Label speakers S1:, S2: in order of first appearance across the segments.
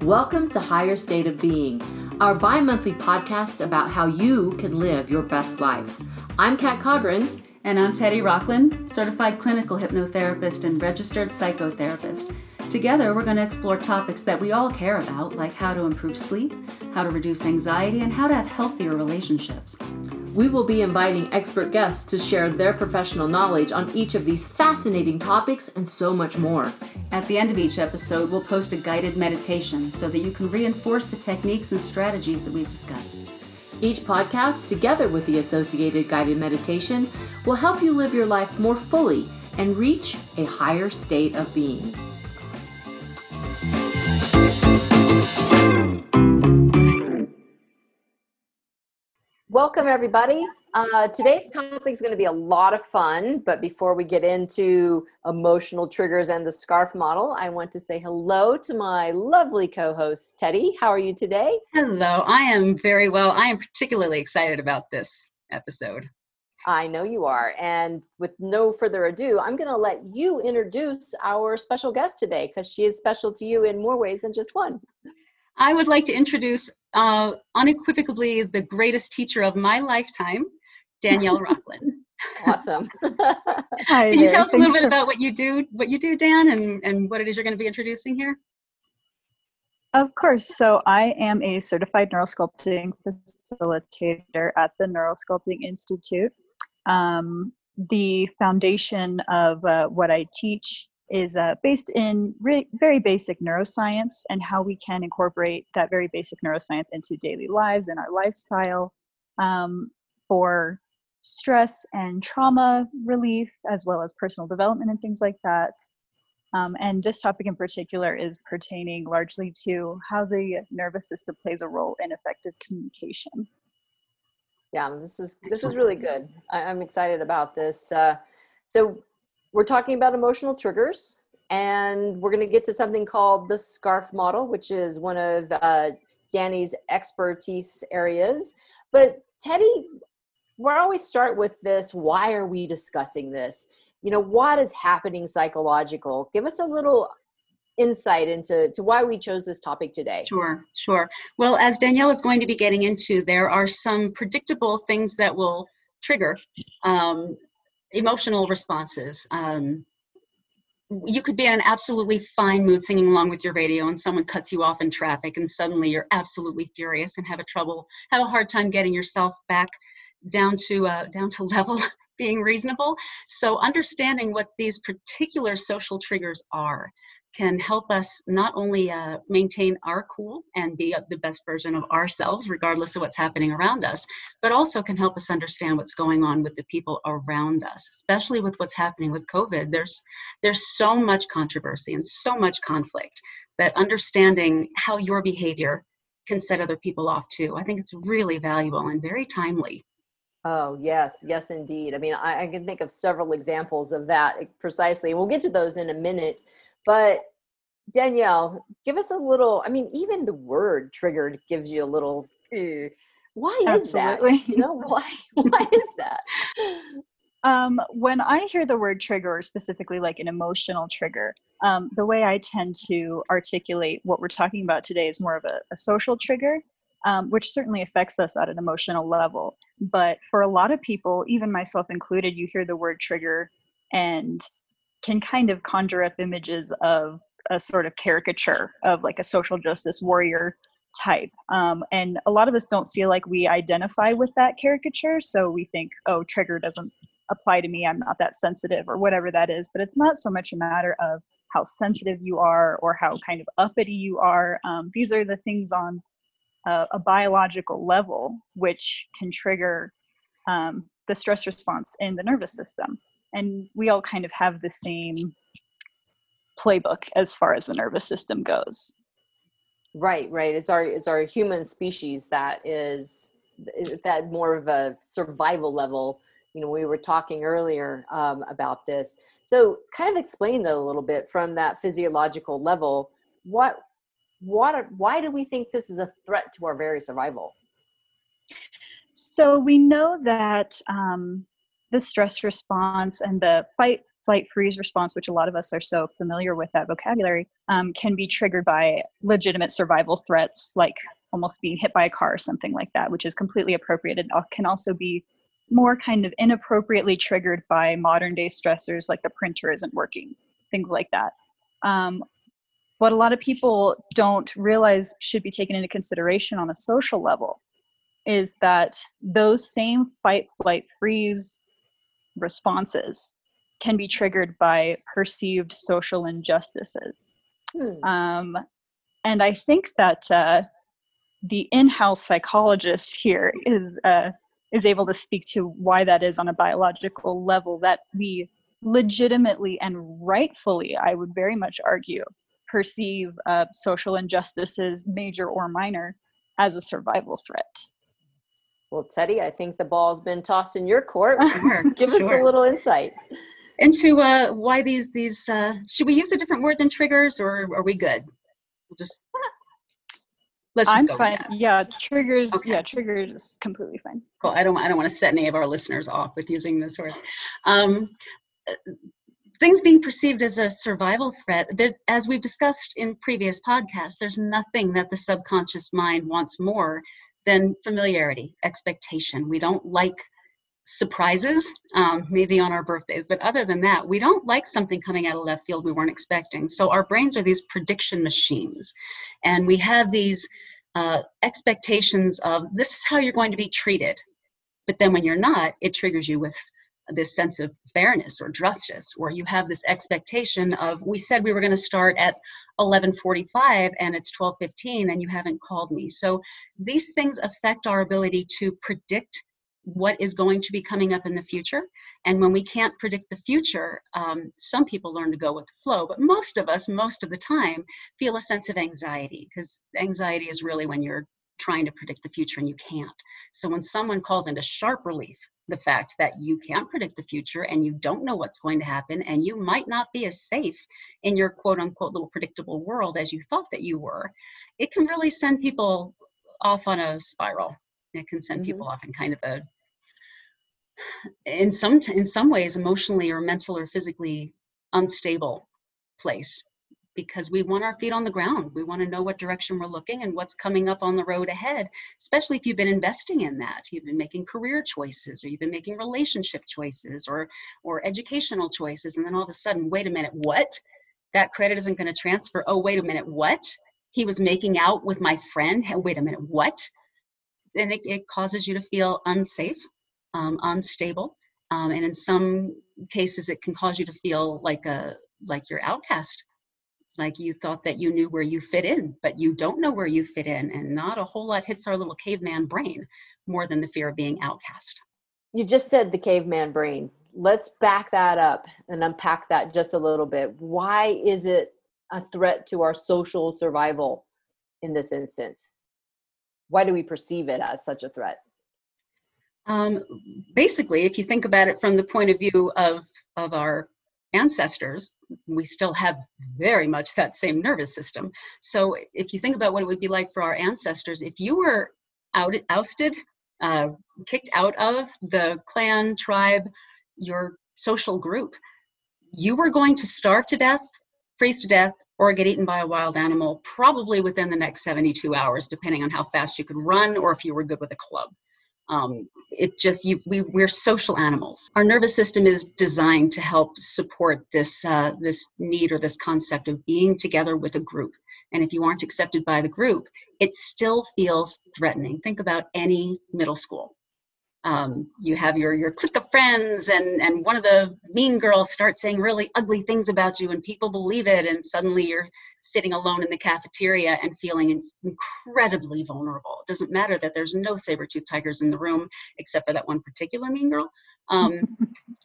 S1: Welcome to Higher State of Being, our bi monthly podcast about how you can live your best life. I'm Kat Cogran.
S2: And I'm Teddy Rockland, certified clinical hypnotherapist and registered psychotherapist. Together, we're going to explore topics that we all care about, like how to improve sleep, how to reduce anxiety, and how to have healthier relationships.
S1: We will be inviting expert guests to share their professional knowledge on each of these fascinating topics and so much more.
S2: At the end of each episode, we'll post a guided meditation so that you can reinforce the techniques and strategies that we've discussed.
S1: Each podcast, together with the associated guided meditation, will help you live your life more fully and reach a higher state of being. Welcome, everybody. Uh, today's topic is going to be a lot of fun, but before we get into emotional triggers and the SCARF model, I want to say hello to my lovely co host, Teddy. How are you today?
S3: Hello, I am very well. I am particularly excited about this episode.
S1: I know you are. And with no further ado, I'm going to let you introduce our special guest today because she is special to you in more ways than just one.
S3: I would like to introduce uh, unequivocally the greatest teacher of my lifetime, Danielle Rocklin.
S1: awesome.
S3: Hi Can you tell us a little bit about what you do, what you do, Dan, and, and what it is you're going to be introducing here?
S4: Of course. So I am a certified neurosculpting facilitator at the Neurosculpting Institute. Um, the foundation of uh, what I teach is uh, based in re- very basic neuroscience and how we can incorporate that very basic neuroscience into daily lives and our lifestyle um, for stress and trauma relief, as well as personal development and things like that. Um, and this topic in particular is pertaining largely to how the nervous system plays a role in effective communication.
S1: Yeah, this is this is really good. I, am excited about this. Uh, so we're talking about emotional triggers and we're going to get to something called the scarf model which is one of uh, danny's expertise areas but teddy we're always start with this why are we discussing this you know what is happening psychological give us a little insight into to why we chose this topic today.
S3: Sure sure. Well as danielle is going to be getting into there are some predictable things that will trigger um, emotional responses. Um, you could be in an absolutely fine mood singing along with your radio and someone cuts you off in traffic and suddenly you're absolutely furious and have a trouble have a hard time getting yourself back down to uh, down to level being reasonable. So understanding what these particular social triggers are can help us not only uh, maintain our cool and be the best version of ourselves, regardless of what's happening around us, but also can help us understand what's going on with the people around us, especially with what's happening with COVID. There's there's so much controversy and so much conflict that understanding how your behavior can set other people off too. I think it's really valuable and very timely.
S1: Oh, yes, yes, indeed. I mean, I, I, can think of several examples of that precisely. We'll get to those in a minute. But Danielle, give us a little. I mean, even the word "triggered" gives you a little. why is Absolutely. that? You know, why? Why is that?
S4: Um, when I hear the word trigger, or specifically like an emotional trigger, um, the way I tend to articulate what we're talking about today is more of a, a social trigger, um, which certainly affects us at an emotional level. But for a lot of people, even myself included, you hear the word trigger and can kind of conjure up images of a sort of caricature of like a social justice warrior type. Um, and a lot of us don't feel like we identify with that caricature. So we think, oh, trigger doesn't apply to me. I'm not that sensitive or whatever that is. But it's not so much a matter of how sensitive you are or how kind of uppity you are. Um, these are the things on a, a biological level which can trigger um, the stress response in the nervous system and we all kind of have the same playbook as far as the nervous system goes.
S1: Right right. It's our it's our human species that is, is that more of a survival level. You know we were talking earlier um, about this. So kind of explain that a little bit from that physiological level. What what are, why do we think this is a threat to our very survival?
S4: So we know that um, the stress response and the fight, flight, freeze response, which a lot of us are so familiar with that vocabulary, um, can be triggered by legitimate survival threats like almost being hit by a car or something like that, which is completely appropriate. It can also be more kind of inappropriately triggered by modern day stressors like the printer isn't working, things like that. Um, what a lot of people don't realize should be taken into consideration on a social level is that those same fight, flight, freeze responses can be triggered by perceived social injustices. Hmm. Um, and I think that uh, the in-house psychologist here is uh, is able to speak to why that is on a biological level that we legitimately and rightfully, I would very much argue, perceive uh, social injustices, major or minor, as a survival threat.
S1: Well, Teddy, I think the ball's been tossed in your court.
S3: Sure,
S1: Give
S3: sure.
S1: us a little insight
S3: into uh, why these these. Uh, should we use a different word than triggers, or are we good? We'll just let's just
S4: I'm
S3: go with
S4: fine.
S3: that.
S4: Yeah, triggers.
S3: Okay.
S4: Yeah, triggers is completely fine.
S3: Cool. I don't I don't want to set any of our listeners off with using this word. Um, things being perceived as a survival threat. There, as we've discussed in previous podcasts, there's nothing that the subconscious mind wants more than familiarity, expectation. We don't like surprises, um, maybe on our birthdays, but other than that, we don't like something coming out of left field we weren't expecting. So our brains are these prediction machines, and we have these uh, expectations of this is how you're going to be treated. But then when you're not, it triggers you with this sense of fairness or justice, or you have this expectation of we said we were going to start at 11:45 and it's 12:15 and you haven't called me. So these things affect our ability to predict what is going to be coming up in the future. And when we can't predict the future, um, some people learn to go with the flow, but most of us, most of the time, feel a sense of anxiety because anxiety is really when you're trying to predict the future and you can't. So when someone calls into sharp relief the fact that you can't predict the future and you don't know what's going to happen and you might not be as safe in your quote unquote little predictable world as you thought that you were, it can really send people off on a spiral. It can send
S1: Mhm.
S3: people off in kind of a in some in some ways emotionally or mental or physically unstable place because we want our feet on the ground. We want to know what direction we're looking and what's coming up on the road ahead, especially if you've been investing in that. You've been making career choices or you've been making relationship choices or or educational choices and then all of a sudden, wait a minute, what? That credit isn't going to transfer. Oh, wait a minute, what? He was making out with my friend. Hey, Wait a minute, what? And it, it causes you to feel unsafe, um, unstable, um, and in some cases, it can cause you to feel like a like you're outcast like you thought that you knew where you fit in, but you don't know where you fit in, and not a whole lot hits our little caveman brain more than the fear of being outcast.
S1: You just said the caveman brain. Let's back that up and unpack that just a little bit. Why is it a threat to our social survival in this instance? Why do we perceive it as such a threat?
S3: Um, basically, if you think about it from the point of view of of our ancestors, we still have very much that same nervous system. So if you think about what it would be like for our ancestors, if you were out, ousted, uh, kicked out of the clan, tribe, your social group, you were going to starve to death, freeze to death, or get eaten by a wild animal probably within the next 72 hours, depending on how fast you could run or if you were good with a club. Um, it just you, we we're social animals. Our nervous system is designed to help support this uh, this need or this concept of being together with a group. And if you aren't accepted by the group, it still feels threatening. Think about any middle school. Um, you have your your clique of friends, and and one of the mean girls starts saying really ugly things about you, and people believe it, and suddenly you're sitting alone in the cafeteria and feeling incredibly vulnerable. It doesn't matter that there's no saber-toothed tigers in the room, except for that one particular mean girl. Um,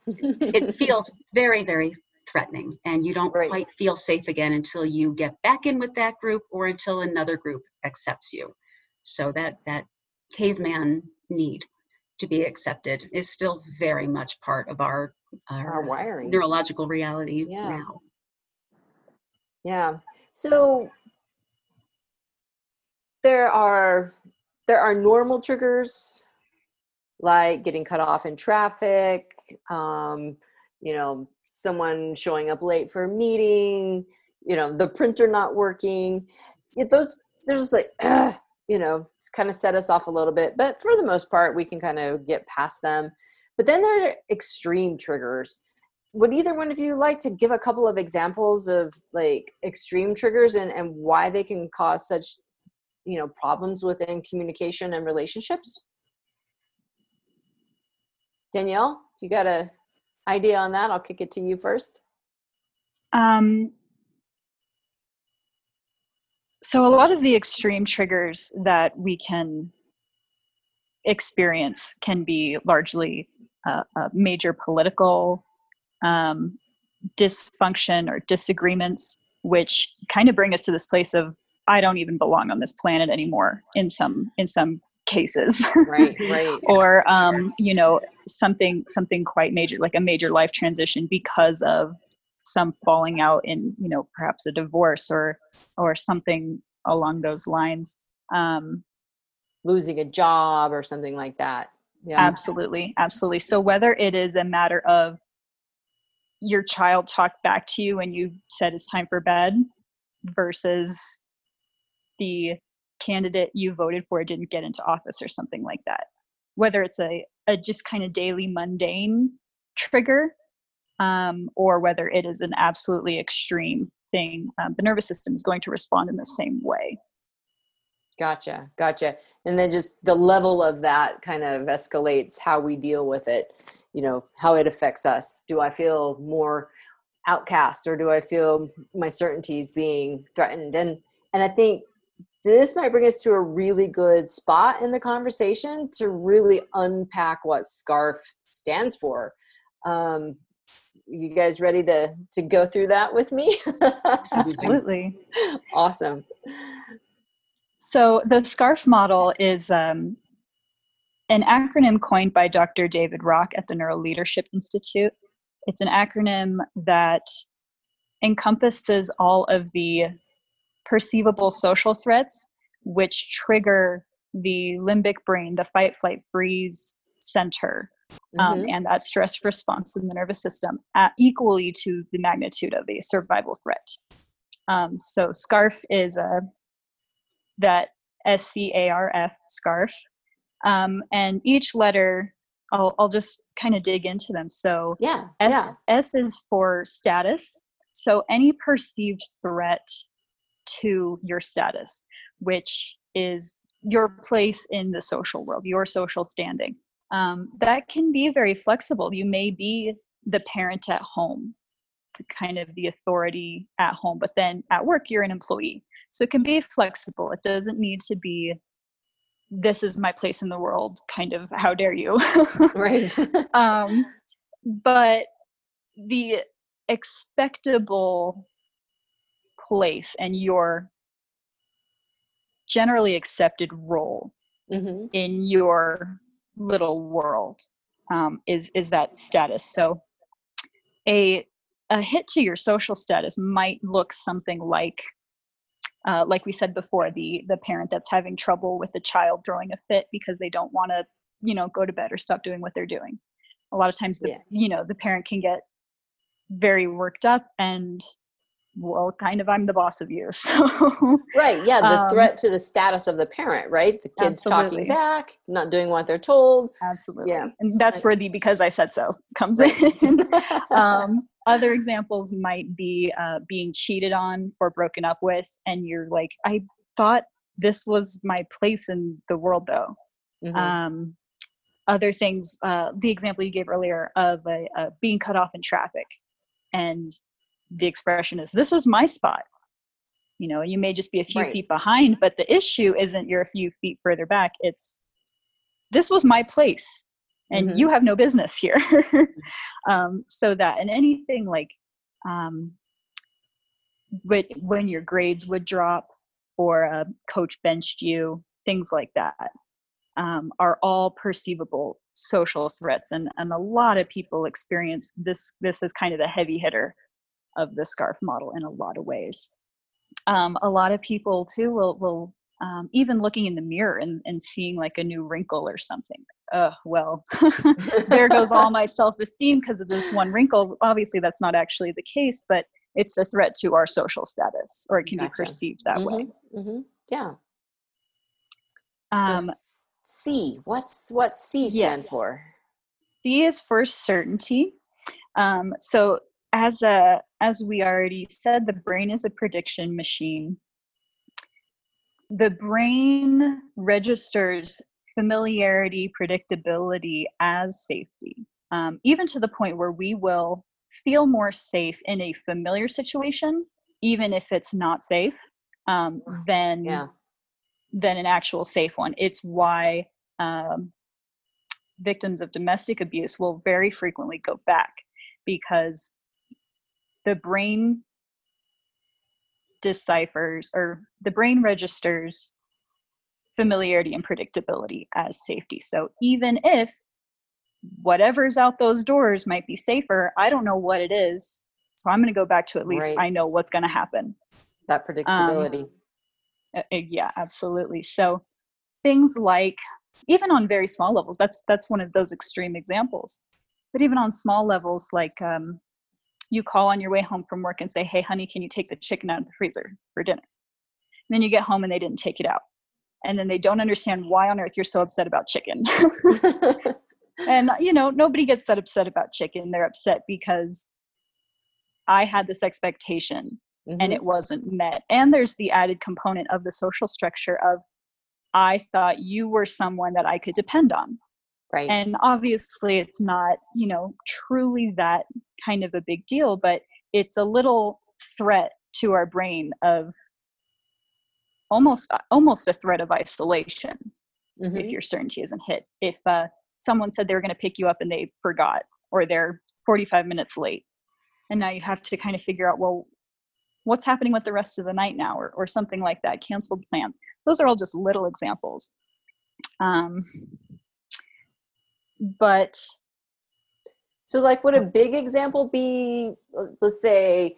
S3: it feels very, very threatening, and you don't
S1: Right.
S3: quite feel safe again until you get back in with that group or until another group accepts you. So that that caveman need to be accepted is still very much part of our our,
S1: Our wiring.
S3: neurological reality
S1: Yeah.
S3: now.
S1: Yeah. So there are there are normal triggers like getting cut off in traffic, um, you know, someone showing up late for a meeting, you know, the printer not working. It, those there's like, you know, kind of set us off a little bit. But for the most part, we can kind of get past them. But then there are extreme triggers. Would either one of you like to give a couple of examples of like extreme triggers and, and why they can cause such, you know, problems within communication and relationships? Danielle, you got a idea on that? I'll kick it to you first.
S4: Um, so a lot of the extreme triggers that we can experience can be largely uh, a major political um, dysfunction or disagreements, which kind of bring us to this place of I don't even belong on this planet anymore. In some in some cases,
S1: right, right,
S4: or um, you know something something quite major, like a major life transition because of some falling out in you know perhaps a divorce or or something along those lines. Um,
S1: Losing a job or something like that.
S4: Yeah. Absolutely, absolutely. So whether it is a matter of your child talked back to you and you said it's time for bed versus the candidate you voted for didn't get into office or something like that whether it's a, a just kind of daily mundane trigger um, or whether it is an absolutely extreme thing um, the nervous system is going to respond in the same way
S1: Gotcha, gotcha. And then just the level of that kind of escalates how we deal with it, you know, how it affects us. Do I feel more outcast or do I feel my certainties being threatened? And and I think this might bring us to a really good spot in the conversation to really unpack what SCARF stands for. Um, you guys ready to to go through that with me?
S4: Absolutely.
S1: awesome.
S4: So the SCARF model is um, an acronym coined by Dr. David Rock at the NeuroLeadership Institute. It's an acronym that encompasses all of the perceivable social threats which trigger the limbic brain, the fight, flight, freeze center, um, mm-hmm. and that stress response in the nervous system at equally to the magnitude of a survival threat. Um, so SCARF is a that S C A R F scarf. Um, and each letter, I'll, I'll just kind of dig into them. So
S1: yeah,
S4: S,
S1: yeah.
S4: S is for status. So any perceived threat to your status, which is your place in the social world, your social standing. Um, that can be very flexible. You may be the parent at home, kind of the authority at home, but then at work, you're an employee. So it can be flexible. It doesn't need to be this is my place in the world kind of how dare you
S1: right
S4: um, but the expectable place and your generally accepted role mm-hmm. in your little world um, is is that status so a a hit to your social status might look something like uh, like we said before, the the parent that's having trouble with the child throwing a fit because they don't want to, you know, go to bed or stop doing what they're doing. A lot of times, the yeah. you know the parent can get very worked up and well kind of i'm the boss of you so
S1: right yeah the um, threat to the status of the parent right? The kids absolutely. talking back not doing what they're told.
S4: Absolutely. Yeah. And that's where the because i said so comes in. Um, other examples might be uh, being cheated on or broken up with and you're like i thought this was my place in the world though. Mm-hmm. um, other things uh, the example you gave earlier of a, a being cut off in traffic and the expression is this is my spot you know you may just be a few right. feet behind but the issue isn't you're a few feet further back it's this was my place and mm-hmm. you have no business here um, so that and anything like um, when your grades would drop or a coach benched you things like that um, are all perceivable social threats and, and a lot of people experience this this is kind of the heavy hitter of the scarf model in a lot of ways. Um, a lot of people too will will um, even looking in the mirror and, and seeing like a new wrinkle or something uh, well, there goes all my self esteem because of this one wrinkle. Obviously, that's not actually the case, but it's a threat to our social status, or it can
S1: Gotcha.
S4: be perceived that way.
S1: hmm Yeah.
S4: Um,
S1: so C. What's what C stand
S4: Yes.
S1: for?
S4: C is for certainty. Um, so as a as we already said, the brain is a prediction machine. The brain registers familiarity, predictability as safety, um, even to the point where we will feel more safe in a familiar situation, even if it's not safe, um, than
S1: Yeah.
S4: than an actual safe one. It's why um, victims of domestic abuse will very frequently go back because the brain deciphers or the brain registers familiarity and predictability as safety. So even if whatever's out those doors might be safer, I don't know what it is. So I'm going to go back to at least
S1: Right.
S4: I know what's going to happen.
S1: That predictability.
S4: Uh, yeah absolutely so things like even on very small levels that's that's one of those extreme examples but even on small levels like um, you call on your way home from work and say hey honey can you take the chicken out of the freezer for dinner and then you get home and they didn't take it out and then they don't understand why on earth you're so upset about chicken and you know nobody gets that upset about chicken they're upset because i had this expectation and
S1: Mhm.
S4: it wasn't met. And there's the added component of the social structure of I thought you were someone that I could depend on.
S1: Right.
S4: And obviously it's not, you know, truly that kind of a big deal, but it's a little threat to our brain of almost almost a threat of isolation
S1: Mhm.
S4: if your certainty isn't hit. If uh, someone said they were going to pick you up and they forgot, or they're 45 minutes late, and now you have to kind of figure out, well, what's happening with the rest of the night now, or, or something like that, canceled plans. Those are all just little examples. Um, but
S1: So, like, would a big example be, let's say,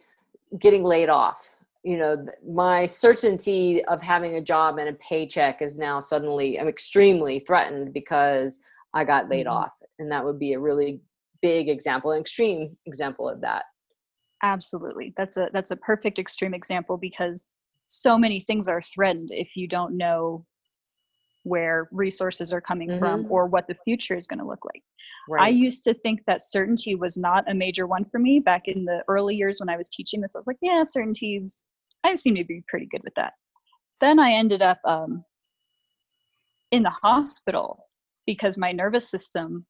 S1: getting laid off? You know, my certainty of having a job and a paycheck is now suddenly, I'm extremely threatened because I got laid
S4: Mhm.
S1: off. And that would be a really big example, an extreme example of that.
S4: absolutely, that's a that's a perfect extreme example because so many things are threatened if you don't know where resources are coming from
S1: Mhm.
S4: or what the future is going to look like. I used to think that certainty was not a major one for me back in the early years when I was teaching this. I was like, yeah, certainties, I seem to be pretty good with that. Then I ended up um, in the hospital because my nervous system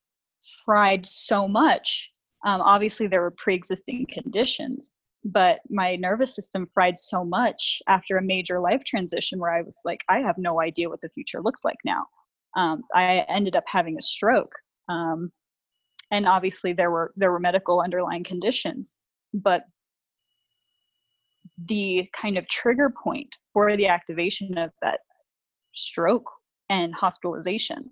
S4: fried so much. Um, obviously, there were pre existing conditions, but my nervous system fried so much after a major life transition where I was like, I have no idea what the future looks like now. Um, I ended up having a stroke. Um, and obviously there were there were medical underlying conditions but the kind of trigger point for the activation of that stroke and hospitalization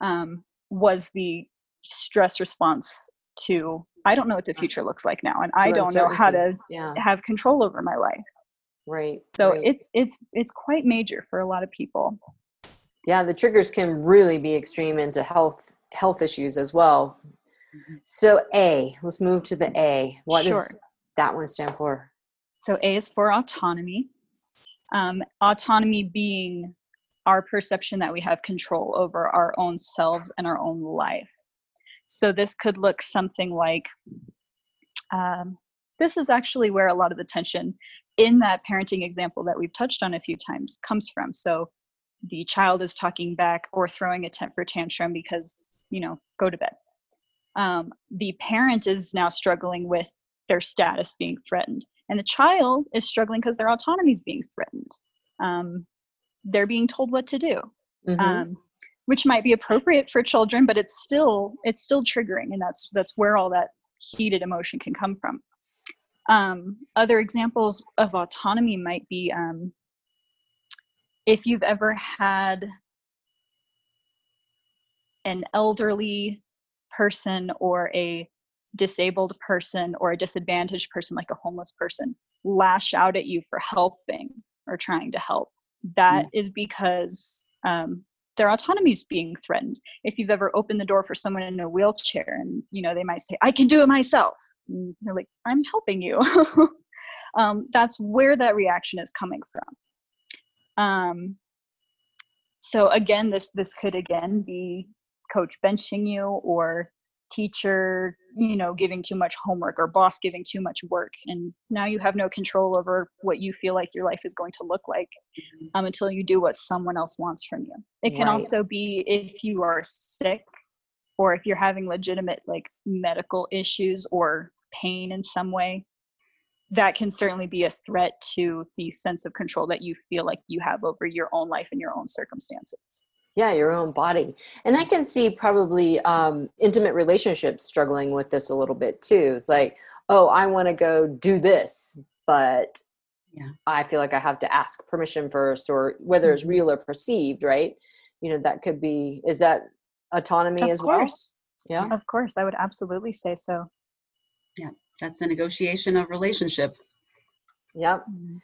S4: um, was the stress response to i don't know what the future looks like now and i don't know how to.
S1: Yeah.
S4: have control over my life
S1: Right.
S4: so
S1: right.
S4: it's it's it's quite major for a lot of people
S1: yeah the triggers can really be extreme into health health issues as well so a let's move to the a What does that one stand for
S4: So A is for autonomy. Um, autonomy being our perception that we have control over our own selves and our own life. So this could look something like um, this is actually where a lot of the tension in that parenting example that we've touched on a few times comes from. So the child is talking back or throwing a temper tantrum because, you know, go to bed. Um, the parent is now struggling with their status being threatened and the child is struggling because their autonomy is being threatened um, they're being told what to do
S1: Mhm.
S4: um, which might be appropriate for children but it's still it's still triggering and that's that's where all that heated emotion can come from. Um, other examples of autonomy might be um, if you've ever had an elderly person or a disabled person or a disadvantaged person like a homeless person lash out at you for helping or trying to help. That is because um, their autonomy is being threatened. If you've ever opened the door for someone in a wheelchair and you know they might say, "I can do it myself," and they're like, "I'm helping you." um, that's where that reaction is coming from. Um, so again, this this could again be coach benching you or teacher you know giving too much homework or boss giving too much work and now you have no control over what you feel like your life is going to look like mm-hmm. um, until you do what someone else wants from you it can right. also be if you are sick or if you're having legitimate like medical issues or pain in some way that can certainly be a threat to the sense of control that you feel like you have over your own life and your own circumstances
S1: yeah your own body and i can see probably um, intimate relationships struggling with this a little bit too it's like oh i want to go do this but yeah. i feel like i have to ask permission first or whether it's mm-hmm. real or perceived right you know that could be is that autonomy
S4: of
S1: as
S4: course.
S1: well
S4: yeah of course i would absolutely say so
S3: yeah that's the negotiation of relationship
S1: yep mm-hmm.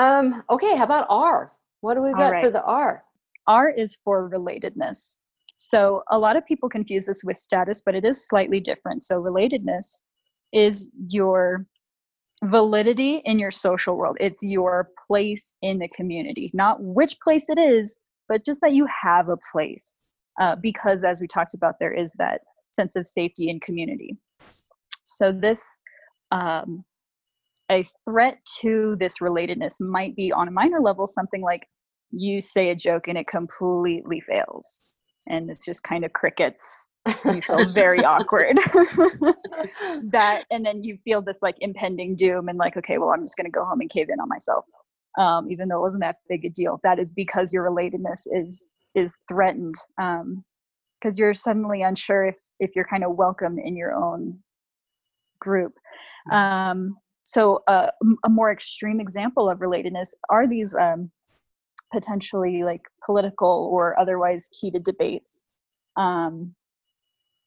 S1: um okay how about r what do we got right. for the r
S4: R is for relatedness. So a lot of people confuse this with status, but it is slightly different. So relatedness is your validity in your social world. It's your place in the community, not which place it is, but just that you have a place. Uh, because as we talked about, there is that sense of safety and community. So this um, a threat to this relatedness might be on a minor level something like you say a joke and it completely fails. And it's just kind of crickets. You feel very awkward. That and then you feel this like impending doom and like okay well i'm just going to go home and cave in on myself um, even though it wasn't that big a deal. That is because your relatedness is is threatened because um, you're suddenly unsure if if you're kind of welcome in your own group. Um, so uh, a more extreme example of relatedness are these um, potentially like political or otherwise heated debates um,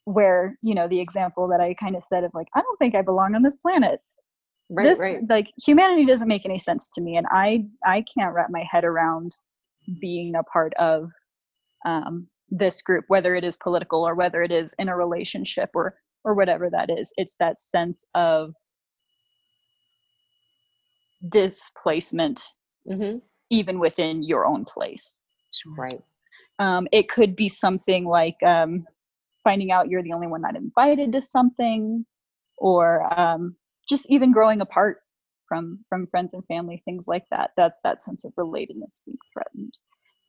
S4: where you know the example that i kind of said of like i don't think i belong on this planet. Right, this right. like humanity doesn't make any sense to me and i i can't wrap my head around being a part of um, this group whether it is political or whether it is in a relationship or or whatever that is. It's that sense of displacement mm-hmm even within your own place.
S1: Right.
S4: Um, it could be something like um, finding out you're the only one not invited to something, or um, just even growing apart from from friends and family, things like that. That's that sense of relatedness being threatened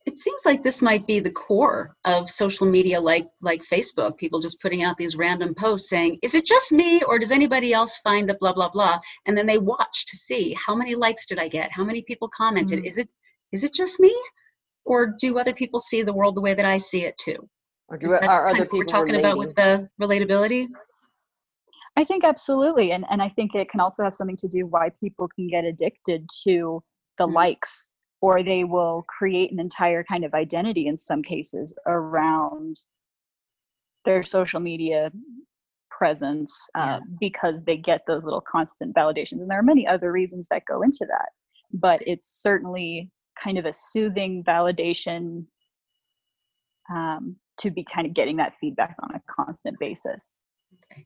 S3: it seems like this might be the core of social media like like facebook people just putting out these random posts saying is it just me or does anybody else find the blah blah blah and then they watch to see how many likes did i get how many people commented mm-hmm. is it is it just me or do other people see the world the way that i see it too
S1: or do are other people we're
S3: talking
S1: relating?
S3: about with the relatability
S4: i think absolutely and and i think it can also have something to do why people can get addicted to the mm-hmm. likes or they will create an entire kind of identity in some cases around their social media presence uh, yeah. because they get those little constant validations and there are many other reasons that go into that but it's certainly kind of a soothing validation um, to be kind of getting that feedback on a constant basis. Okay.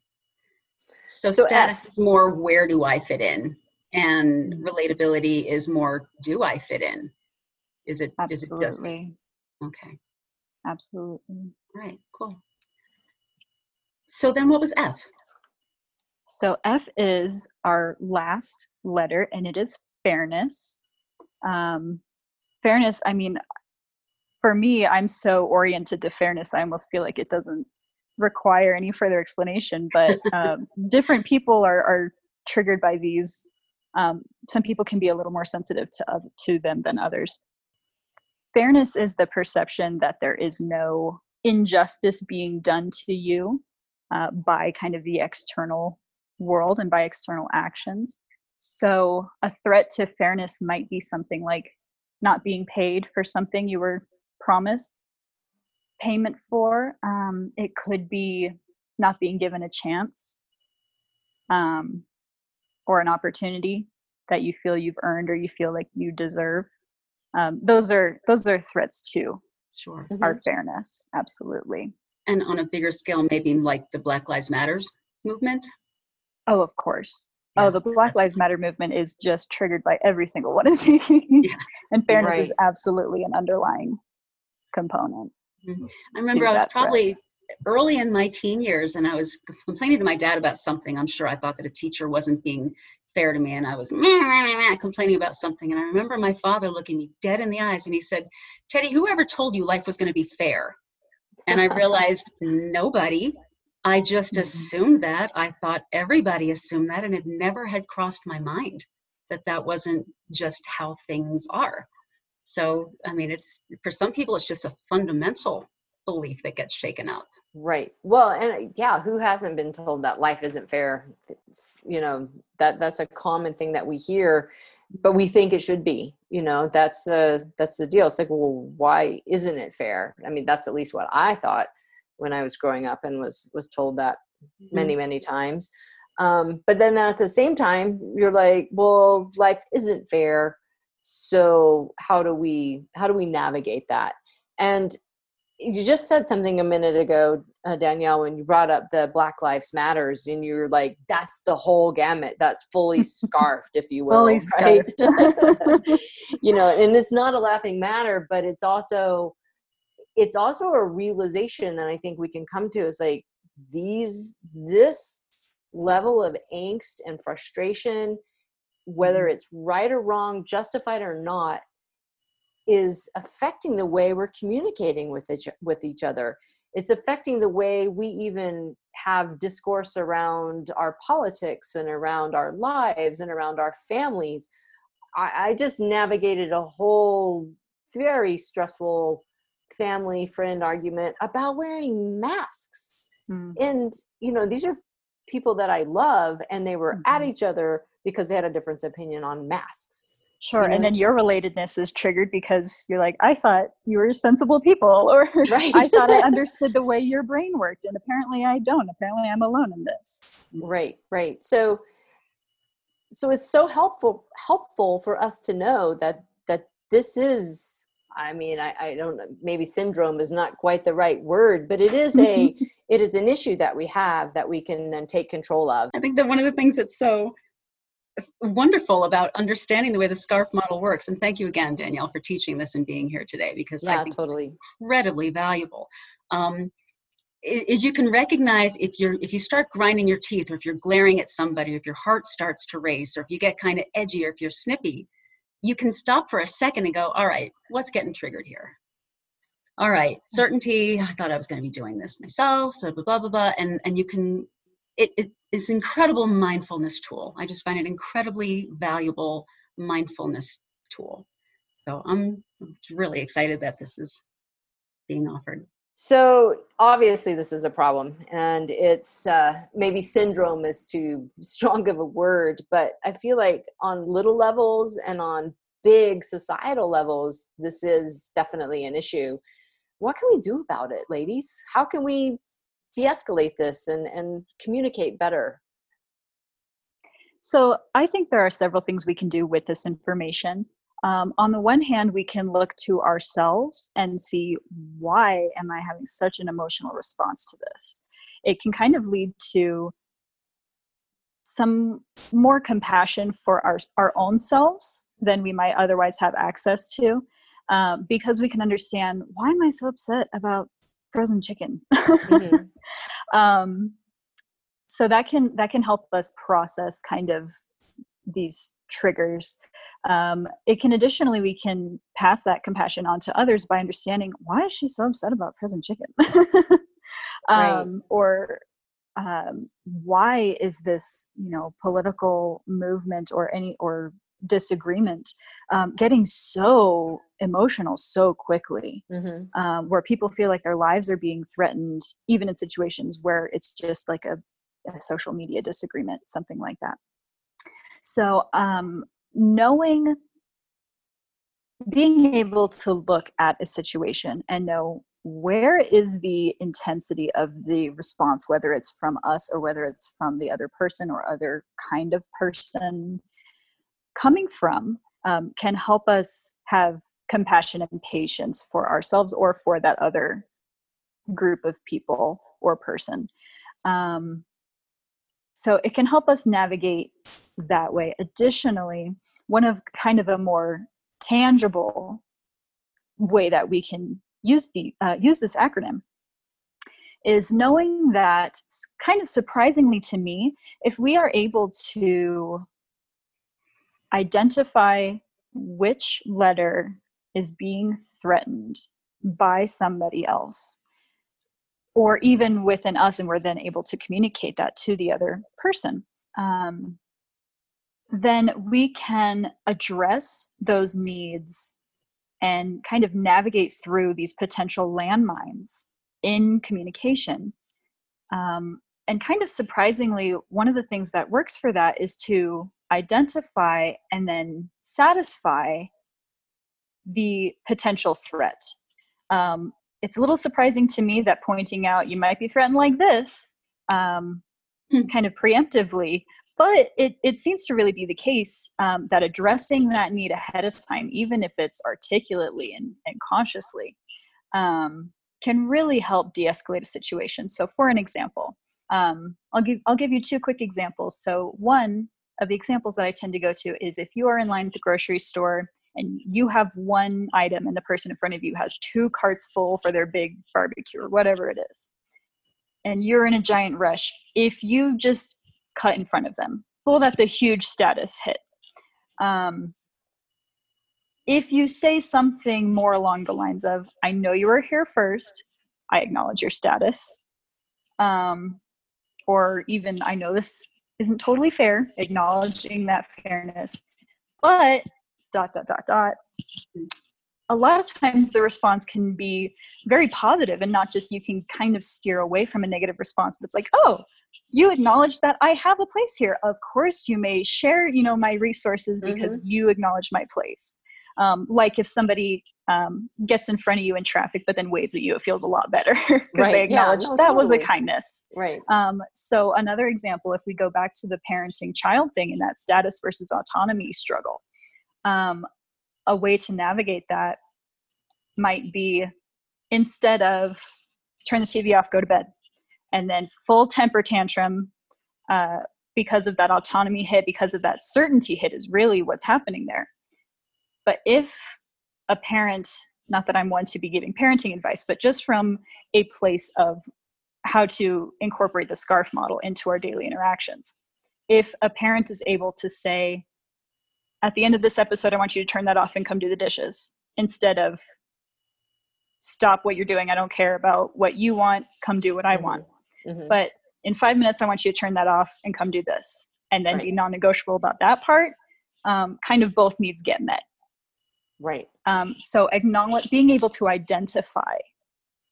S3: So, so status is more where do i fit in and relatability is more do i fit in? Is it
S4: absolutely
S3: is it okay.
S4: Absolutely.
S3: Right cool. So then what was f?
S4: So f is our last letter and it is fairness. Um, fairness i mean for me i'm so oriented to fairness i almost feel like it doesn't require any further explanation but um, different people are, are triggered by these um, some people can be a little more sensitive to, uh, to them than others. Fairness is the perception that there is no injustice being done to you uh, by kind of the external world and by external actions. So, a threat to fairness might be something like not being paid for something you were promised payment for. Um, it could be not being given a chance. Um, or an opportunity that you feel you've earned or you feel like you deserve um, those are those are threats too
S3: Sure.
S1: Mhm.
S4: our fairness. Absolutely.
S3: And on a bigger scale, maybe like the Black Lives Matters movement.
S4: Oh, of course.
S3: Yeah,
S4: oh, the Black
S3: that's-
S4: Lives Matter movement is just triggered by every single one of these. And fairness is absolutely an underlying component.
S3: I remember I was
S4: probably threat.
S3: Early in my teen years and I was complaining to my dad about something. I'm sure I thought that a teacher wasn't being fair to me and I was meh, meh, meh, meh, complaining about something. And I remember my father looking me dead in the eyes and he said, Teddy, whoever told you life was going to be fair? And I realized nobody. I just
S4: Mhm.
S3: assumed that. I thought everybody assumed that and it never had crossed my mind that that wasn't just how things are. So, I mean, it's for some people, it's just a fundamental belief that gets shaken up.
S1: Right. Well, and uh, yeah, who hasn't been told that life isn't fair? It's, you know, that that's a common thing that we hear, but we think it should be. You know, that's the that's the deal. It's like, well, why isn't it fair? I mean, that's at least what I thought when I was growing up and was was told that many many times. Um, but then at the same time, you're like, well, life isn't fair. So how do we how do we navigate that? And you just said something a minute ago, uh, Danielle, when you brought up the Black Lives Matters, and you're like, that's the whole gamut. That's fully scarfed, if you will.
S4: Fully
S1: right?
S4: scarfed.
S1: you know, and it's not a laughing matter, but it's also it's also a realization that I think we can come to is like these this level of angst and frustration, whether it's right or wrong, justified or not, is affecting the way we're communicating with each with each other. It's affecting the way we even have discourse around our politics and around our lives and around our families. I, I just navigated a whole very stressful family friend argument about wearing masks.
S4: Mm.
S1: And you know, these are people that I love, and they were at
S4: Mhm.
S1: each other because they had a different opinion on masks.
S4: Sure.
S1: You know?
S4: And then your relatedness is triggered because you're like, I thought you were sensible people, or
S1: Right.
S4: I thought I understood the way your brain worked, and apparently I don't. Apparently I'm alone in this.
S1: right right so so it's so helpful helpful for us to know that that this is i mean i, I don't know maybe syndrome is not quite the right word but it is a it is an issue that we have that we can then take control of
S3: I think that one of the things that's so wonderful about understanding the way the SCARF model works, and thank you again, Danielle, for teaching this and being here today, because I
S1: yeah
S3: think
S1: totally.
S3: incredibly valuable. Um, is you can recognize if you're if you start grinding your teeth or if you're glaring at somebody or if your heart starts to race or if you get kind of edgy or if you're snippy you can stop for a second and go all right what's getting triggered here? All right certainty i thought i was going to be doing this myself blah blah blah blah, blah and and you can it, it is incredible mindfulness tool i just find it incredibly valuable mindfulness tool so i'm really excited that this is being offered
S1: So obviously this is a problem, and it's uh, maybe syndrome is too strong of a word, but I feel like on little levels and on big societal levels, this is definitely an issue. What can we do about it, ladies? How can we de-escalate this and and communicate better?
S4: So I think there are several things we can do with this information. Um, on the one hand, we can look to ourselves and see why am I having such an emotional response to this. It can kind of lead to some more compassion for our our own selves than we might otherwise have access to, um, because we can understand why am I so upset about frozen chicken.
S1: Mhm.
S4: um, so that can that can help us process kind of these triggers um, it can additionally we can pass that compassion on to others by understanding why is she so upset about frozen chicken
S1: Right.
S4: um, or um, why is this you know political movement or any or disagreement um, getting so emotional so quickly
S1: Mhm.
S4: um, where people feel like their lives are being threatened, even in situations where it's just like a, a social media disagreement, something like that. So, um, knowing, being able to look at a situation and know where is the intensity of the response, whether it's from us or whether it's from the other person or other kind of person coming from, um, can help us have compassion and patience for ourselves or for that other group of people or person. Um, so it can help us navigate that way. Additionally, one of kind of a more tangible way that we can use the uh, use this acronym is knowing that kind of surprisingly to me if we are able to identify which letter is being threatened by somebody else or even within us and we're then able to communicate that to the other person. Um, then we can address those needs and kind of navigate through these potential landmines in communication. Um, and kind of surprisingly one of the things that works for that is to identify and then satisfy the potential threat. Um, it's a little surprising to me that pointing out you might be threatened like this um, hmm. kind of preemptively but it, it seems to really be the case um, that addressing that need ahead of time even if it's articulately and, and consciously um, can really help de-escalate a situation. So for an example um, I'll, give, I'll give you two quick examples. So one of the examples that i tend to go to is if you are in line at the grocery store and you have one item and the person in front of you has two carts full for their big barbecue or whatever it is and you're in a giant rush if you just cut in front of them well that's a huge status hit. Um, if you say something more along the lines of i know you were here first. I acknowledge your status um, or even i know this isn't totally fair acknowledging that fairness but dot dot dot dot. A lot of times the response can be very positive and not just you can kind of steer away from a negative response but it's like oh you acknowledge that i have a place here. Of course you may share you know my resources because mm-hmm. you acknowledge my place um, like if somebody um, gets in front of you in traffic but then waves at you it feels a lot better because right. they acknowledge yeah, no, that totally. was a kindness
S1: right
S4: um, so another example if we go back to the parenting child thing and that status versus autonomy struggle um, a way to navigate that might be instead of turn the TV off, go to bed, and then full temper tantrum uh, because of that autonomy hit, because of that certainty hit, is really what's happening there. But if a parent, not that I'm one to be giving parenting advice, but just from a place of how to incorporate the SCARF model into our daily interactions, if a parent is able to say, at the end of this episode, I want you to turn that off and come do the dishes instead of stop what you're doing. I don't care about what you want. Come do what I want. Mm-hmm. mm-hmm. But in five minutes, I want you to turn that off and come do this. And then right. be non negotiable about that part. Um, kind of both needs get met.
S1: Right.
S4: Um, so acknowledge being able to identify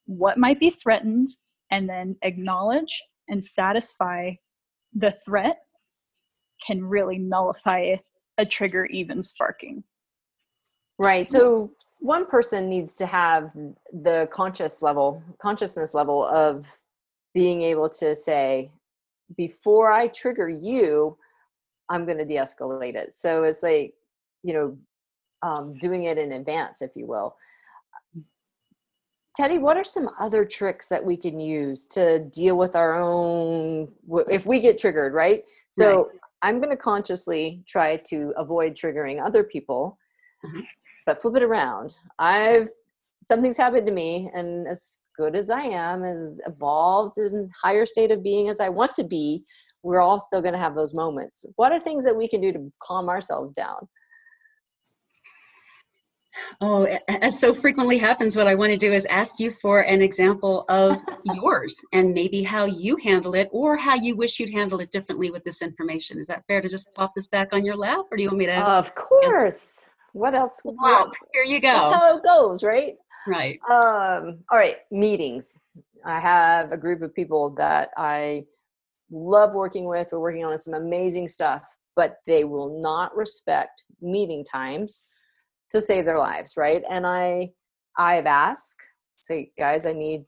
S4: what might be threatened and then acknowledge and satisfy the threat can really nullify a trigger even sparking.
S1: Right. So one person needs to have the conscious level, consciousness level of being able to say, before I trigger you, I'm going to de escalate it. So it's like, you know, um, doing it in advance, if you will. Teddy, what are some other tricks that we can use to deal with our own, if we get triggered, right? So right. I'm going to consciously try to avoid triggering other people, mm-hmm. but flip it around. I've something's happened to me, and as good as I am, as evolved and higher state of being as I want to be, we're all still going to have those moments. What are things that we can do to calm ourselves down?
S3: Oh, as so frequently happens, what I want to do is ask you for an example of yours and maybe how you handle it or how you wish you'd handle it differently with this information. Is that fair to just plop this back on your lap or do you want me to?
S1: Of course. Answer? What else?
S3: Here you go.
S1: That's how it goes, right?
S3: Right.
S1: Um, all right, meetings. I have a group of people that I love working with. We're working on some amazing stuff, but they will not respect meeting times to save their lives right and i i've asked say guys i need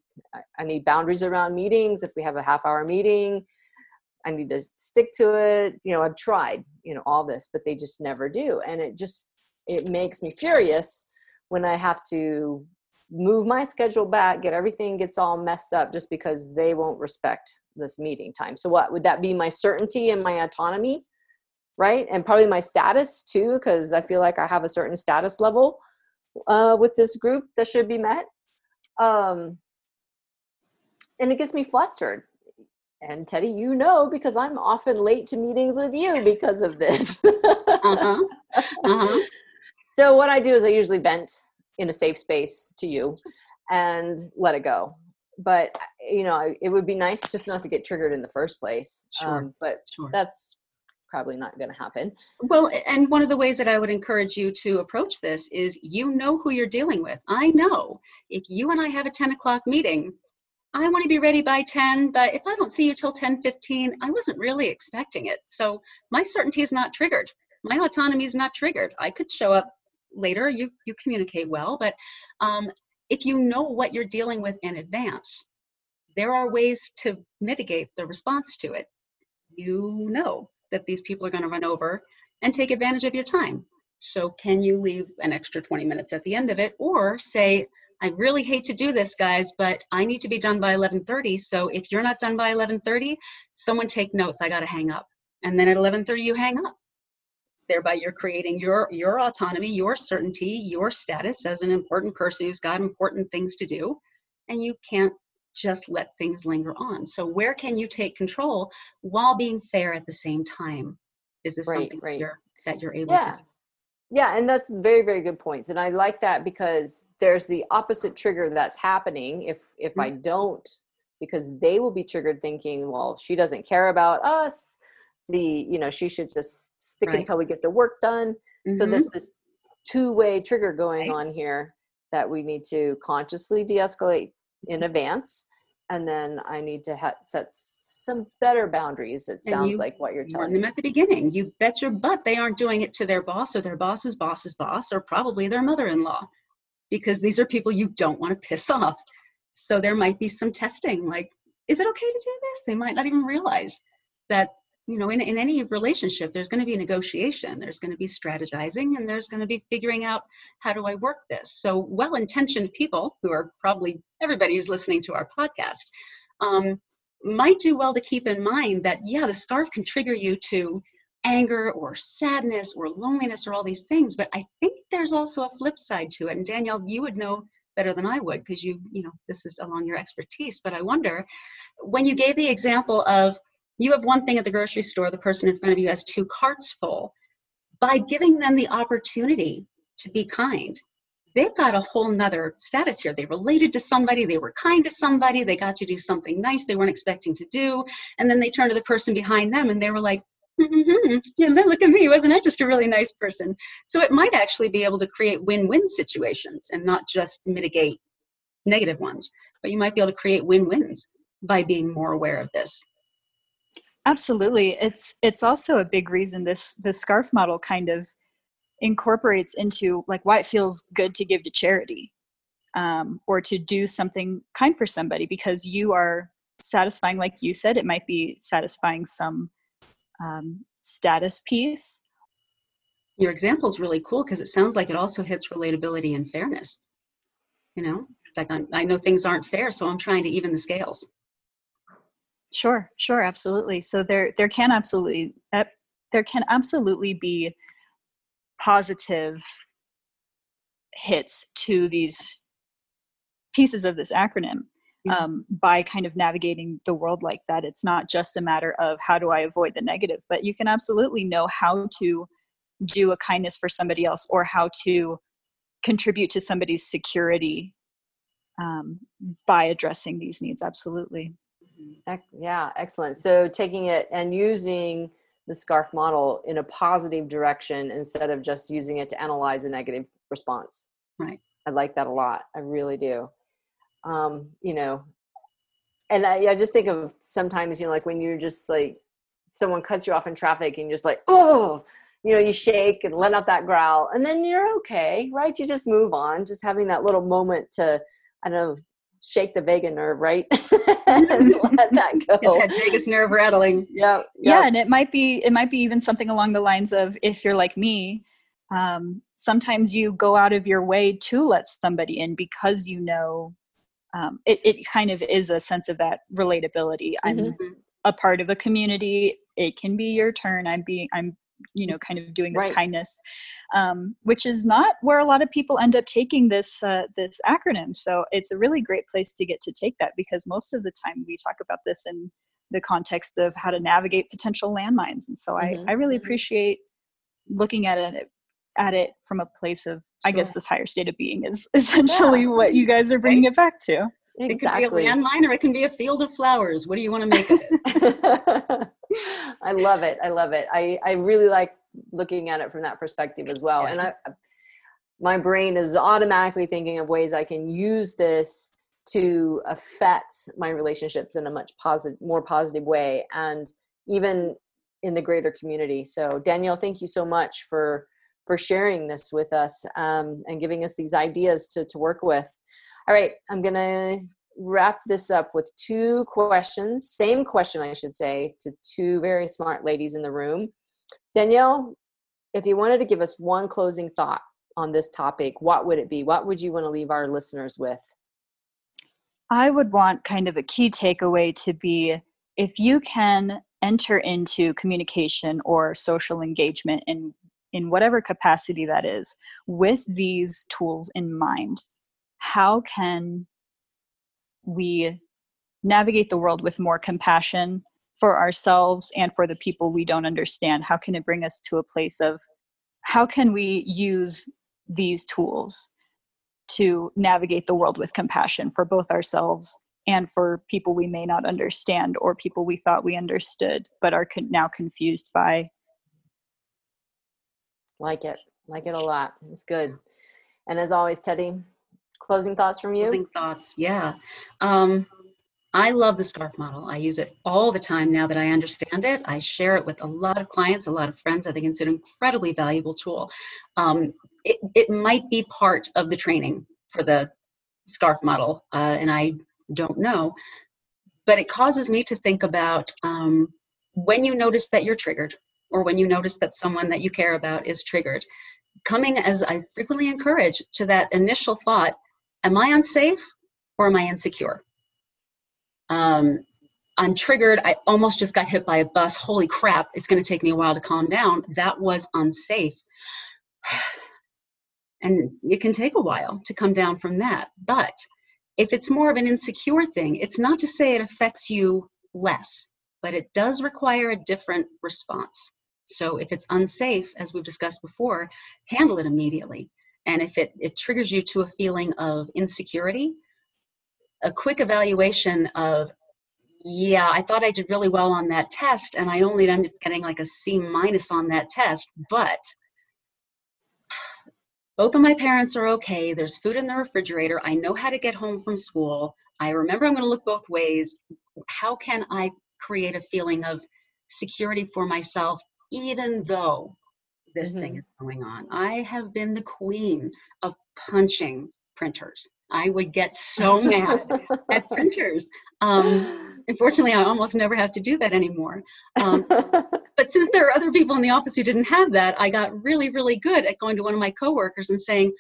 S1: i need boundaries around meetings if we have a half hour meeting i need to stick to it you know i've tried you know all this but they just never do and it just it makes me furious when I have to move my schedule back, get everything gets all messed up just because they won't respect this meeting time. So what would that be my certainty and my autonomy? Right? And probably my status too, because I feel like I have a certain status level uh, with this group that should be met. Um, and it gets me flustered. And Teddy, you know, because I'm often late to meetings with you because of this. uh-huh. Uh-huh. So what I do is I usually vent in a safe space to you and let it go. But you know, it would be nice just not to get triggered in the first place. Sure. Um, but sure. that's probably not going to happen.
S3: Well, and one of the ways that I would encourage you to approach this is you know who you're dealing with. I know if you and I have a 10 o'clock meeting, I want to be ready by 10, but if I don't see you till 10 15, I wasn't really expecting it. So my certainty is not triggered. My autonomy is not triggered. I could show up later. You you communicate well, but um, if you know what you're dealing with in advance, there are ways to mitigate the response to it. You know that these people are going to run over and take advantage of your time. So can you leave an extra 20 minutes at the end of it or say, I really hate to do this guys, but I need to be done by 11:30. So if you're not done by 11:30, someone take notes. I got to hang up. And then at 11:30 you hang up. Thereby you're creating your your autonomy, your certainty, your status as an important person who's got important things to do, and you can't just let things linger on. So where can you take control while being fair at the same time? Is this right, something right. That, you're, that you're able
S1: yeah.
S3: to do?
S1: Yeah, and that's very very good points. And I like that because there's the opposite trigger that's happening if if mm-hmm. I don't because they will be triggered thinking, well, she doesn't care about us. The you know, she should just stick right. until we get the work done. Mm-hmm. So there's this two-way trigger going right. on here that we need to consciously de-escalate in advance and then i need to ha- set some better boundaries it sounds you, like what you're telling
S3: them at the beginning. You bet your butt they aren't doing it to their boss or their boss's boss's boss or probably their mother-in-law because these are people you don't want to piss off. So there might be some testing like is it okay to do this? They might not even realize that you know in, in any relationship there's going to be negotiation there's going to be strategizing and there's going to be figuring out how do i work this? So well-intentioned people who are probably everybody who's listening to our podcast um, might do well to keep in mind that yeah the scarf can trigger you to anger or sadness or loneliness or all these things but i think there's also a flip side to it. And danielle you would know better than i would because you you know this is along your expertise but i wonder when you gave the example of you have one thing at the grocery store, the person in front of you has two carts full. By giving them the opportunity to be kind, they've got a whole nother status here. They related to somebody, they were kind to somebody, they got to do something nice they weren't expecting to do. And then they turned to the person behind them and they were like, mm-hmm, yeah, look at me, wasn't I just a really nice person? So it might actually be able to create win win situations and not just mitigate negative ones, but you might be able to create win wins by being more aware of this.
S4: Absolutely. It's it's also a big reason this this scarf model kind of incorporates into like why it feels good to give to charity um, or to do something kind for somebody because you are satisfying like you said it might be satisfying some um, status piece.
S3: Your example is really cool because it sounds like it also hits relatability and fairness you know? Like I'm, i know things aren't fair so i'm trying to even the scales
S4: Sure, sure, absolutely. So there there can absolutely there can absolutely be positive hits to these pieces of this acronym um, by kind of navigating the world like that. It's not just a matter of how do I avoid the negative, but you can absolutely know how to do a kindness for somebody else or how to contribute to somebody's security um, by addressing these needs. Absolutely.
S1: Yeah, excellent. So taking it and using the SCARF model in a positive direction instead of just using it to analyze a negative response.
S3: Right.
S1: I like that a lot. I really do. Um, you know, and I, I just think of sometimes, you know, like when you're just like someone cuts you off in traffic and you're just like, oh, you know, you shake and let out that growl and then you're okay, right? You just move on, just having that little moment to, I don't know, shake the vagus nerve, right? and
S3: let that go. that vagus nerve rattling.
S1: Yeah,
S4: yeah. Yeah, and it might be it might be even something along the lines of if you're like me, um, sometimes you go out of your way to let somebody in because you know um, it, it kind of is a sense of that relatability i'm
S1: Mhm.
S4: a part of a community it can be your turn i'm being i'm you know kind of doing this
S1: Right.
S4: kindness um, which is not where a lot of people end up taking this uh, this acronym so it's a really great place to get to take that because most of the time we talk about this in the context of how to navigate potential landmines and so
S1: Mhm.
S4: I, I really
S3: Mhm.
S4: appreciate looking at it at it from a place of i guess this higher state of being is essentially what you guys are bringing it back to
S3: It could be a landmine or it can be a field of flowers. What do you want to make of it?
S1: I love it. I love it. I, I really like looking at it from that perspective as well.
S3: Yeah.
S1: And I, my brain is automatically thinking of ways I can use this to affect my relationships in a much positive, more positive way, and even in the greater community. So, Danielle, thank you so much for for sharing this with us um, and giving us these ideas to to work with. All right, I'm gonna wrap this up with two questions. Same question, I should say, to two very smart ladies in the room. Danielle, if you wanted to give us one closing thought on this topic, what would it be? What would you want to leave our listeners with?
S4: I would want kind of a key takeaway to be if you can enter into communication or social engagement in in whatever capacity that is with these tools in mind how can we navigate the world with more compassion for ourselves and for the people we don't understand how can it bring us to a place of how can we use these tools to navigate the world with compassion for both ourselves and for people we may not understand or people we thought we understood but are con- now confused by.
S1: Like it, like it a lot. It's good. And as always, Teddy, closing thoughts from you?
S3: Closing thoughts. Yeah. Um, I love the SCARF model. I use it all the time now that I understand it. I share it with a lot of clients, a lot of friends. I think it's an incredibly valuable tool. Um, it, it might be part of the training for the SCARF model, uh, and I don't know. But it causes me to think about um, when you notice that you're triggered, or when you notice that someone that you care about is triggered, coming as I frequently encourage to that initial thought Am I unsafe or am I insecure? Um, I'm triggered. I almost just got hit by a bus. Holy crap, it's going to take me a while to calm down. That was unsafe. And it can take a while to come down from that. But if it's more of an insecure thing, it's not to say it affects you less, but it does require a different response. So if it's unsafe, as we've discussed before, handle it immediately. And if it, it triggers you to a feeling of insecurity, a quick evaluation of, yeah, I thought I did really well on that test, and I only ended up getting like a C minus on that test, but both of my parents are okay. There's food in the refrigerator. I know how to get home from school. I remember I'm going to look both ways. How can I create a feeling of security for myself, even though this thing
S1: Mhm.
S3: is going on? I have been the queen of punching printers. I would get so mad at printers. Um, unfortunately, I almost never have to do that anymore. Um, but since there are other people in the office who didn't have that, I got really, really good at going to one of my coworkers and saying,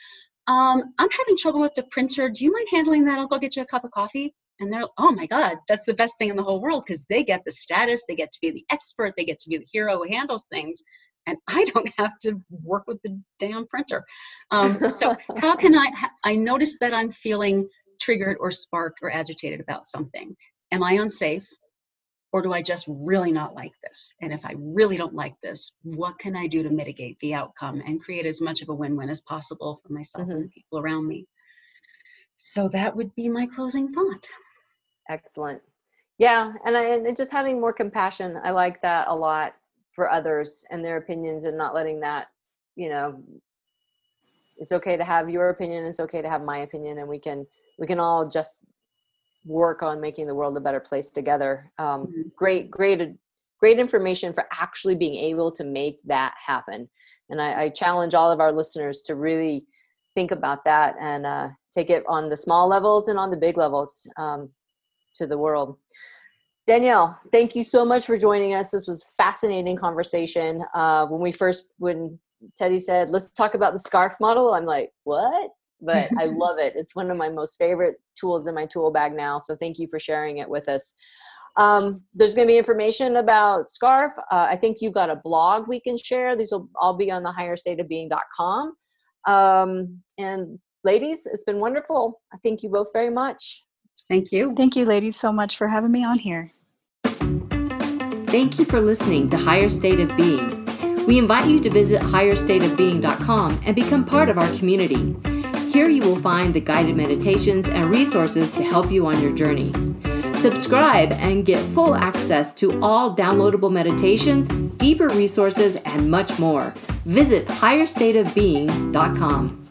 S3: um, I'm having trouble with the printer. Do you mind handling that? I'll go get you a cup of coffee. And they're, oh my God, that's the best thing in the whole world because they get the status, they get to be the expert, they get to be the hero who handles things. And I don't have to work with the damn printer. Um, so, how can I? I notice that I'm feeling triggered or sparked or agitated about something. Am I unsafe? or do I just really not like this? And if I really don't like this, what can I do to mitigate the outcome and create as much of a win win as possible for myself and the people around me? So that would be my closing thought.
S1: Excellent. Yeah, and I and just having more compassion. I like that a lot for others and their opinions and not letting that, you know, it's okay to have your opinion, it's okay to have my opinion and we can we can all just work on making the world a better place together. Um,
S3: Mhm.
S1: great great great information for actually being able to make that happen. And I, I challenge all of our listeners to really think about that and uh, take it on the small levels and on the big levels um, to the world. Danielle, thank you so much for joining us. This was a fascinating conversation. Uh, when we first when Teddy said, let's talk about the scarf model. I'm like, what? But I love it. It's one of my most favorite tools in my tool bag now. So thank you for sharing it with us. Um, there's going to be information about Scarf. Uh, I think you've got a blog we can share. These will all be on the higherstateofbeing.com. Um, and ladies, it's been wonderful. I thank you both very much.
S3: Thank you.
S4: Thank you, ladies, so much for having me on here.
S2: Thank you for listening to Higher State of Being. We invite you to visit higherstateofbeing.com and become part of our community. Here you will find the guided meditations and resources to help you on your journey. Subscribe and get full access to all downloadable meditations, deeper resources, and much more. Visit higherstateofbeing.com.